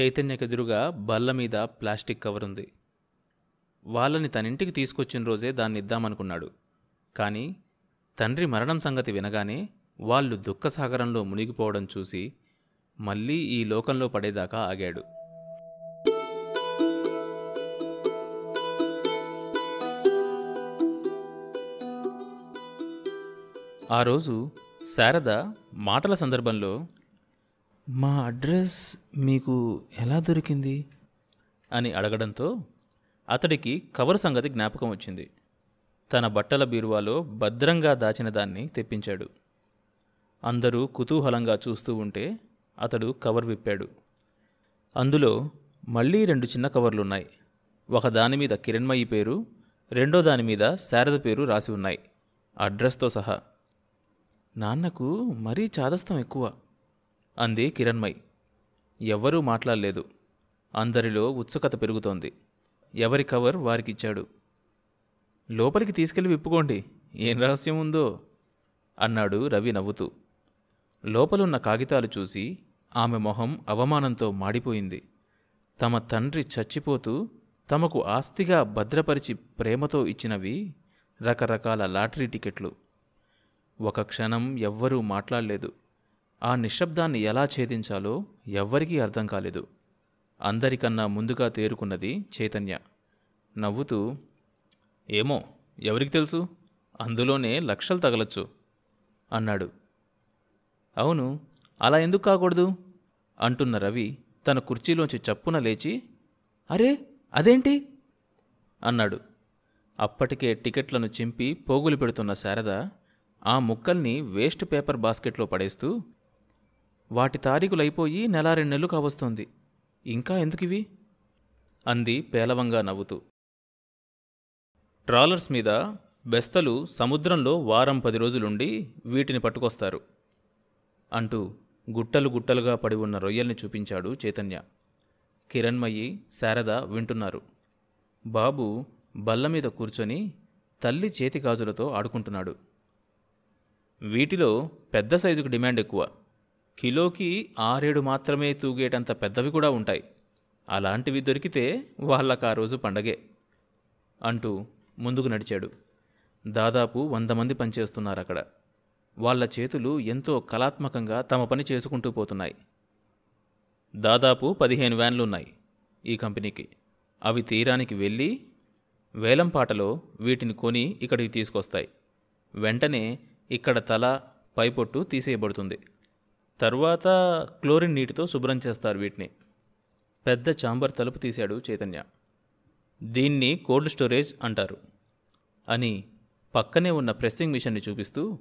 చైతన్యకెదురుగా బల్ల మీద plastic cover ఉంది. వాళ్ళని తనింటికి తీసుకొచ్చిన రోజే దాన్ని ఇద్దామనుకున్నాడు. కానీ తండ్రి మరణం సంగతి వినగానే వాళ్ళు దుఃఖసాగరంలో మునిగిపోవడం చూసి మళ్ళీ ఈ లోకంలో పడేదాకా ఆగాడు. ఆ రోజు శారద మాటల సందర్భంలో మా అడ్రస్ మీకు ఎలా దొరికింది? అని అడగడంతో అతడికి కవరు సంగతి జ్ఞాపకం వచ్చింది. తన బట్టల బీరువాలో భద్రంగా దాచిన దాన్ని తెప్పించాడు. అందరూ కుతూహలంగా చూస్తూ ఉంటే అతడు కవర్ విప్పాడు. అందులో మళ్ళీ రెండు చిన్న కవర్లున్నాయి. ఒక దాని మీద కిరణ్మయి పేరు రెండో దాని మీద శారద పేరు రాసి ఉన్నాయి. అడ్రస్తో సహా. నాన్నకు మరీ చాదస్తం ఎక్కువ. అంది కిరణ్మయ్. ఎవ్వరూ మాట్లాడలేదు. అందరిలో ఉత్సుకత పెరుగుతోంది. ఎవరి కవర్ వారికిచ్చాడు? లోపలికి తీసుకెళ్ళి విప్పుకోండి. ఏం రహస్యం ఉందో? అన్నాడు రవి నవ్వుతూ. లోపలున్న కాగితాలు చూసి ఆమె మొహం అవమానంతో మాడిపోయింది. తమ తండ్రి చచ్చిపోతూ తమకు ఆస్తిగా భద్రపరిచి ప్రేమతో ఇచ్చినవి రకరకాల లాటరీ టికెట్లు. ఒక క్షణం ఎవ్వరూ మాట్లాడలేదు. ఆ నిశ్శబ్దాన్ని ఎలా ఛేదించాలో ఎవ్వరికీ అర్థం కాలేదు. అందరికన్నా ముందుగా తేరుకున్నది చైతన్య. నవ్వుతూ ఏమో ఎవరికి తెలుసు? అందులోనే లక్షలు తగలచ్చు అన్నాడు. అవును అలా ఎందుకు కాకూడదు? అంటున్న రవి తన కుర్చీలోంచి చప్పున లేచి అరే అదేంటి? అన్నాడు. అప్పటికే టికెట్లను చింపి పోగులు పెడుతున్న శారద ఆ ముక్కల్ని వేస్ట్ పేపర్ బాస్కెట్లో పడేస్తూ వాటి తారీఖులైపోయి నెల రెండు నెలలు కావస్తోంది. ఇంకా ఎందుకివి? అంది పేలవంగా నవ్వుతూ. ట్రాలర్స్ మీద బెస్తలు సముద్రంలో వారం పది రోజులుండి వీటిని పట్టుకొస్తారు అంటూ గుట్టలు గుట్టలుగా పడి ఉన్న రొయ్యల్ని చూపించాడు చైతన్య. కిరణ్మయి శారద వింటున్నారు. బాబు బల్ల మీద కూర్చొని తల్లి చేతి గాజులతో ఆడుకుంటున్నాడు. వీటిలో పెద్ద సైజుకు డిమాండ్ ఎక్కువ. కిలోకి ఆరేడు మాత్రమే తూగేటంత పెద్దవి కూడా ఉంటాయి. అలాంటివి దొరికితే వాళ్ళకు ఆ రోజు పండగే అంటూ ముందుకు నడిచాడు. దాదాపు వంద మంది పనిచేస్తున్నారు అక్కడ వాళ్ళ చేతులు ఎంతో కళాత్మకంగా తమ పని చేసుకుంటూ పోతున్నాయి. దాదాపు పదిహేను వ్యాన్లున్నాయి ఈ కంపెనీకి. అవి తీరానికి వెళ్ళి వేలంపాటలో వీటిని కొని ఇక్కడికి తీసుకొస్తాయి. వెంటనే ఇక్కడ తల పైపొట్టు తీసేయబడుతుంది. తరువాత క్లోరిన్ నీటితో శుభ్రం చేస్తారు వీటిని. పెద్ద చాంబర్ తలుపు తీశాడు చైతన్య. దీన్ని కోల్డ్ స్టోరేజ్ అంటారు అని పక్కనే ఉన్న ప్రెస్సింగ్ మిషన్ని చూపిస్తూ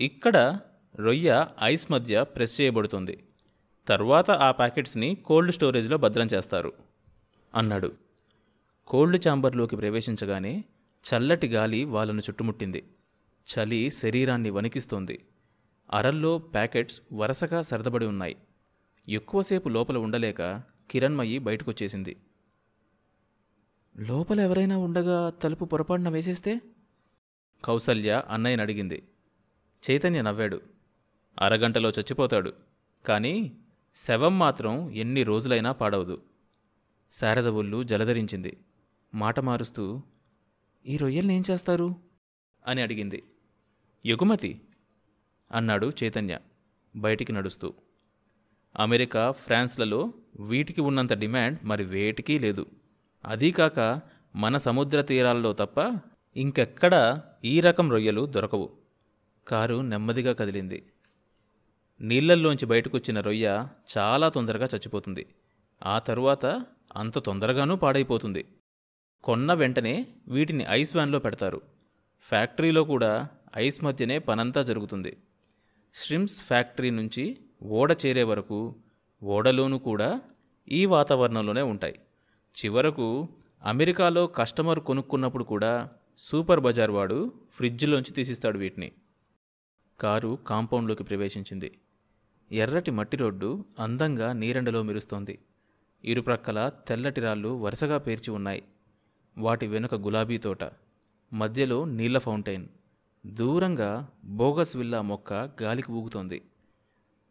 ఇక్కడ రొయ్య ఐస్ మధ్య ప్రెస్ చేయబడుతుంది. తర్వాత ఆ ప్యాకెట్స్ని కోల్డ్ స్టోరేజ్లో భద్రం చేస్తారు అన్నాడు. కోల్డ్ చాంబర్లోకి ప్రవేశించగానే చల్లటి గాలి వాళ్ళను చుట్టుముట్టింది. చలి శరీరాన్ని వణికిస్తోంది. అరల్లో ప్యాకెట్స్ వరుసగా సర్దబడి ఉన్నాయి. ఎక్కువసేపు లోపల ఉండలేక కిరణ్మయి బయటకొచ్చేసింది. లోపల ఎవరైనా ఉండగా తలుపు పొరపాటున వేసేస్తే? కౌసల్య అన్నయ్యని అడిగింది. చైతన్య నవ్వాడు. అరగంటలో చచ్చిపోతాడు. కానీ శవం మాత్రం ఎన్ని రోజులైనా పాడవదు. శారద ఒళ్ళు జలధరించింది. మాట మారుస్తూ ఈ రొయ్యల్ని ఏం చేస్తారు? అని అడిగింది. ఎగుమతి అన్నాడు చైతన్య బయటికి నడుస్తూ. అమెరికా ఫ్రాన్స్లలో వీటికి ఉన్నంత డిమాండ్ మరి వేటికీ లేదు. అదీకాక మన సముద్ర తీరాల్లో తప్ప ఇంకెక్కడా ఈ రకం రొయ్యలు దొరకవు. కారు నెమ్మదిగా కదిలింది. నీళ్ళల్లోంచి బయటకొచ్చిన రొయ్య చాలా తొందరగా చచ్చిపోతుంది. ఆ తరువాత అంత తొందరగానూ పాడైపోతుంది. కొన్న వెంటనే వీటిని ఐస్ వ్యాన్లో పెడతారు. ఫ్యాక్టరీలో కూడా ఐస్ మధ్యనే పనంతా జరుగుతుంది. ష్రిమ్స్ ఫ్యాక్టరీ నుంచి ఓడ చేరే వరకు ఓడలోనూ కూడా ఈ వాతావరణంలోనే ఉంటాయి. చివరకు అమెరికాలో కస్టమర్ కొనుక్కున్నప్పుడు కూడా సూపర్ బజార్ వాడు ఫ్రిడ్జ్లోంచి తీసిస్తాడు వీటిని. కారు కాంపౌండ్లోకి ప్రవేశించింది. ఎర్రటి మట్టి రోడ్డు అందంగా నీరెండలో మెరుస్తోంది. ఇరుప్రక్కల తెల్లటి రాళ్ళు వరుసగా పేర్చి ఉన్నాయి. వాటి వెనుక గులాబీ తోట. మధ్యలో నీళ్ళ ఫౌంటైన్. దూరంగా బోగస్ విల్లా మొక్క గాలికి ఊగుతోంది.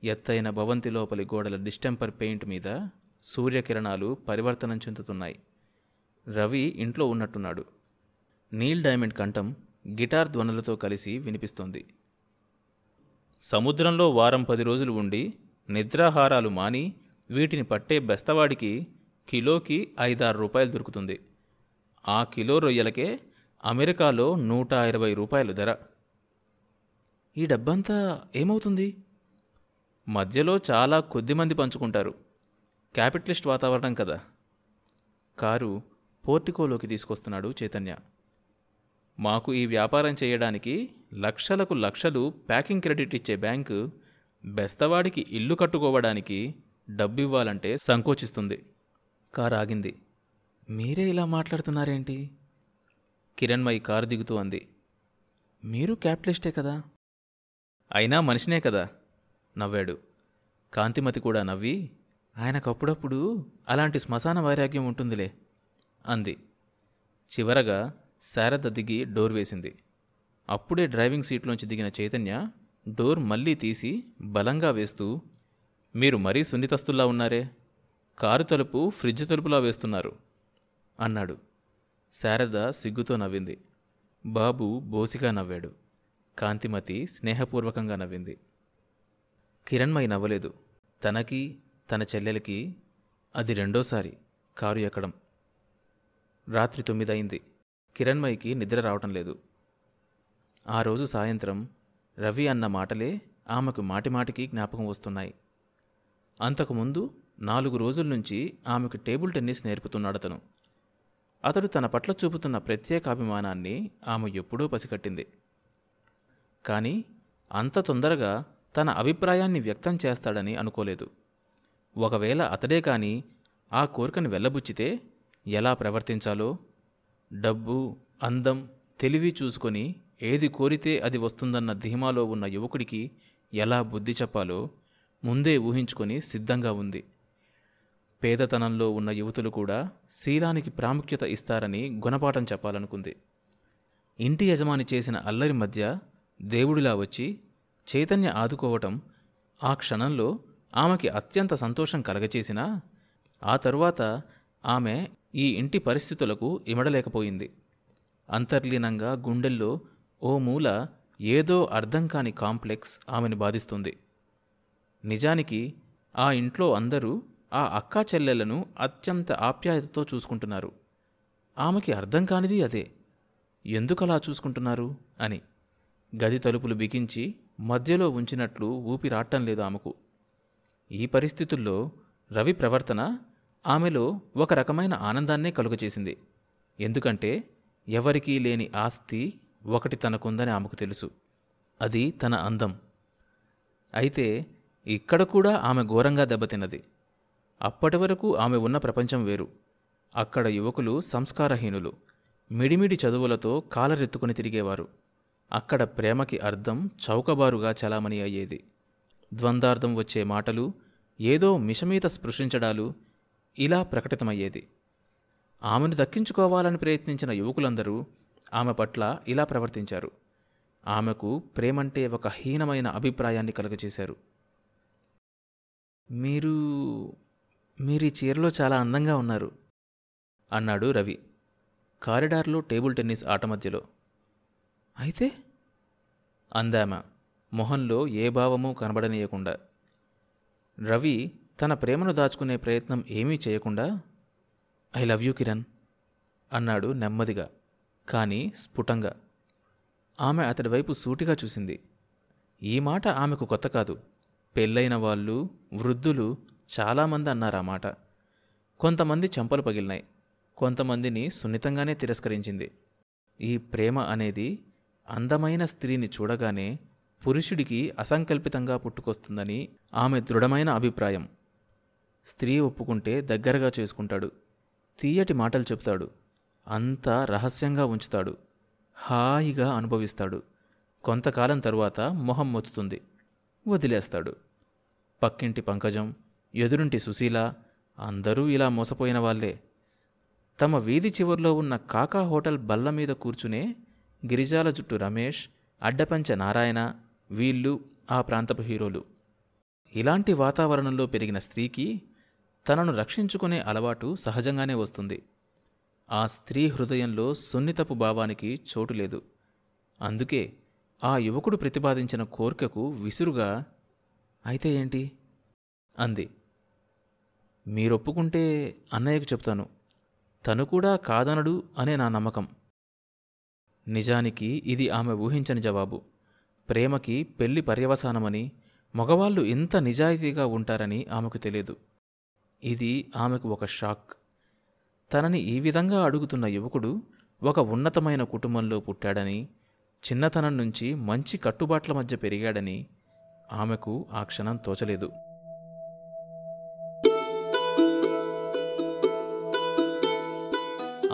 ఎత్తైన భవంతి లోపలి గోడల డిస్టెంపర్ పెయింట్ మీద సూర్యకిరణాలు పరివర్తనం చెందుతున్నాయి. రవి ఇంట్లో ఉన్నట్టున్నాడు. నీల్ డైమండ్ కంఠం గిటార్ ధ్వనులతో కలిసి వినిపిస్తోంది. సముద్రంలో వారం పది రోజులు ఉండి నిద్రాహారాలు మాని వీటిని పట్టే బెస్తవాడికి కిలోకి ఐదారు రూపాయలు దొరుకుతుంది. ఆ కిలో రొయ్యలకే అమెరికాలో నూట ఇరవై రూపాయలు ధర. ఈ డబ్బంతా ఏమవుతుంది? మధ్యలో చాలా కొద్దిమంది పంచుకుంటారు. క్యాపిటలిస్ట్ వాతావరణం కదా. కారు పోర్టికోలోకి తీసుకొస్తున్నాడు చైతన్య. మాకు ఈ వ్యాపారం చేయడానికి లక్షలకు లక్షలు ప్యాకింగ్ క్రెడిట్ ఇచ్చే బ్యాంకు బెస్తవాడికి ఇల్లు కట్టుకోవడానికి డబ్బు ఇవ్వాలంటే సంకోచిస్తుంది. కారు ఆగింది. మీరే ఇలా మాట్లాడుతున్నారేంటి? కిరణ్మయి కారు దిగుతూ అంది. మీరు క్యాపిటలిస్టే కదా? అయినా మనిషినే కదా? నవ్వాడు. కాంతిమతి కూడా నవ్వి ఆయనకప్పుడప్పుడు అలాంటి శ్మశాన వైరాగ్యం ఉంటుందిలే అంది. చివరగా శారద దిగి డోర్ వేసింది. అప్పుడే డ్రైవింగ్ సీట్లోంచి దిగిన చైతన్య డోర్ మళ్ళీ తీసి బలంగా వేస్తూ మీరు మరీ సున్నితస్తుల్లా ఉన్నారే కారు తలుపు ఫ్రిడ్జ్ తలుపులా వేస్తున్నారు అన్నాడు. శారద సిగ్గుతో నవ్వింది. బాబు బోసిగా నవ్వాడు. కాంతిమతి స్నేహపూర్వకంగా నవ్వింది. కిరణ్మయి నవ్వలేదు. తనకి తన చెల్లెలకి అది రెండోసారి కారు ఎక్కడం. రాత్రి తొమ్మిదయింది. కిరణ్మయికి నిద్ర రావటం లేదు. ఆ రోజు సాయంత్రం రవి అన్న మాటలే ఆమెకు మాటిమాటికి జ్ఞాపకం వస్తున్నాయి. అంతకుముందు నాలుగు రోజుల నుంచి ఆమెకు టేబుల్ టెన్నిస్ నేర్పుతున్నాడతను. అతడు తన పట్ల చూపుతున్న ప్రత్యేక అభిమానాన్ని ఆమె ఎప్పుడూ పసిగట్టింది. కానీ అంత తొందరగా తన అభిప్రాయాన్ని వ్యక్తం చేస్తాడని అనుకోలేదు. ఒకవేళ అతడే కాని ఆ కోరికను వెళ్ళబుచ్చితే ఎలా ప్రవర్తించాలో? డబ్బు అందం తెలివి చూసుకొని ఏది కోరితే అది వస్తుందన్న ధీమాలో ఉన్న యువకుడికి ఎలా బుద్ధి చెప్పాలో ముందే ఊహించుకొని సిద్ధంగా ఉంది. పేదతనంలో ఉన్న యువతులు కూడా శీలానికి ప్రాముఖ్యత ఇస్తారని గుణపాఠం చెప్పాలనుకుంది. ఇంటి యజమాని చేసిన అల్లరి మధ్య దేవుడిలా వచ్చి చైతన్య ఆదుకోవటం ఆ క్షణంలో ఆమెకి అత్యంత సంతోషం కలగచేసినా ఆ తరువాత ఆమె ఈ ఇంటి పరిస్థితులకు ఇమడలేకపోయింది. అంతర్లీనంగా గుండెల్లో ఓ మూల ఏదో అర్థం కాని కాంప్లెక్స్ ఆమెను బాధిస్తుంది. నిజానికి ఆ ఇంట్లో అందరూ ఆ అక్కా చెల్లెలను అత్యంత ఆప్యాయతతో చూసుకుంటున్నారు. ఆమెకి అర్థం కానిది అదే. ఎందుకలా చూసుకుంటున్నారు? అని గది తలుపులు బిగించి మధ్యలో ఉంచినట్లు ఊపిరాటం లేదు ఆమెకు. ఈ పరిస్థితుల్లో రవి ప్రవర్తన ఆమెలో ఒక రకమైన ఆనందాన్నే కలుగచేసింది ఎందుకంటే ఎవరికీ లేని ఆస్తి ఒకటి తనకుందని ఆమెకు తెలుసు. అది తన అందం. అయితే ఇక్కడ కూడా ఆమె ఘోరంగా దెబ్బతిన్నది. అప్పటి వరకు ఆమె ఉన్న ప్రపంచం వేరు. అక్కడ యువకులు సంస్కారహీనులు. మిడిమిడి చదువులతో కాలరెత్తుకుని తిరిగేవారు. అక్కడ ప్రేమకి అర్థం చౌకబారుగా చలామణి అయ్యేది. ద్వందార్థం వచ్చే మాటలు ఏదో మిషమీత స్పృశించడాలు ఇలా ప్రకటితమయ్యేది. ఆమెను దక్కించుకోవాలని ప్రయత్నించిన యువకులందరూ ఆమె పట్ల ఇలా ప్రవర్తించారు. ఆమెకు ప్రేమంటే ఒక హీనమైన అభిప్రాయాన్ని కలుగచేశారు మీరు మీరు ఈ చీరలో చాలా అందంగా ఉన్నారు అన్నాడు రవి. కారిడార్లో టేబుల్ టెన్నిస్ ఆట మధ్యలో. అయితే? అందామ. మొహంలో ఏ భావమూ కనబడనీయకుండా. రవి తన ప్రేమను దాచుకునే ప్రయత్నం ఏమీ చేయకుండా ఐ లవ్ యూ కిరణ్ అన్నాడు నెమ్మదిగా కానీ స్ఫుటంగా. ఆమె అతడి వైపు సూటిగా చూసింది. ఈ మాట ఆమెకు కొత్త కాదు. పెళ్ళైన వాళ్ళు వృద్ధులు చాలామంది అన్నారు ఆ మాట. కొంతమంది చెంపలు పగిలినాయి. కొంతమందిని సున్నితంగానే తిరస్కరించింది. ఈ ప్రేమ అనేది అందమైన స్త్రీని చూడగానే పురుషుడికి అసంకల్పితంగా పుట్టుకొస్తుందని ఆమె దృఢమైన అభిప్రాయం. స్త్రీ ఒప్పుకుంటే దగ్గరగా చేసుకుంటాడు. తీయటి మాటలు చెప్తాడు అంతా రహస్యంగా ఉంచుతాడు. హాయిగా అనుభవిస్తాడు. కొంతకాలం తరువాత మొహం మొత్తుతుంది. వదిలేస్తాడు. పక్కింటి పంకజం ఎదురుంటి సుశీల అందరూ ఇలా మోసపోయిన వాళ్ళే. తమ వీధి చివర్లో ఉన్న కాకా హోటల్ బల్ల మీద కూర్చునే గిరిజాల జుట్టు రమేష్ అడ్డపంచ నారాయణ వీళ్ళు ఆ ప్రాంతపు హీరోలు. ఇలాంటి వాతావరణంలో పెరిగిన స్త్రీకి తనను రక్షించుకునే అలవాటు సహజంగానే వస్తుంది. ఆ స్త్రీ హృదయంలో సున్నితపు భావానికి చోటు లేదు. అందుకే ఆ యువకుడు ప్రతిపాదించిన కోరికకు విసురుగా అయితే ఏంటి? అంది. మీరొప్పుకుంటే అన్నయ్యకు చెప్తాను. తను కూడా కాదనడు అనే నా నమ్మకం. నిజానికి ఇది ఆమె ఊహించని జవాబు. ప్రేమకి పెళ్ళి పర్యవసానమని మగవాళ్ళు ఇంత నిజాయితీగా ఉంటారని ఆమెకు తెలియదు. ఇది ఆమెకు ఒక షాక్. తనని ఈ విధంగా అడుగుతున్న యువకుడు ఒక ఉన్నతమైన కుటుంబంలో పుట్టాడని చిన్నతనం నుంచి మంచి కట్టుబాట్ల మధ్య పెరిగాడని ఆమెకు ఆ క్షణం తోచలేదు.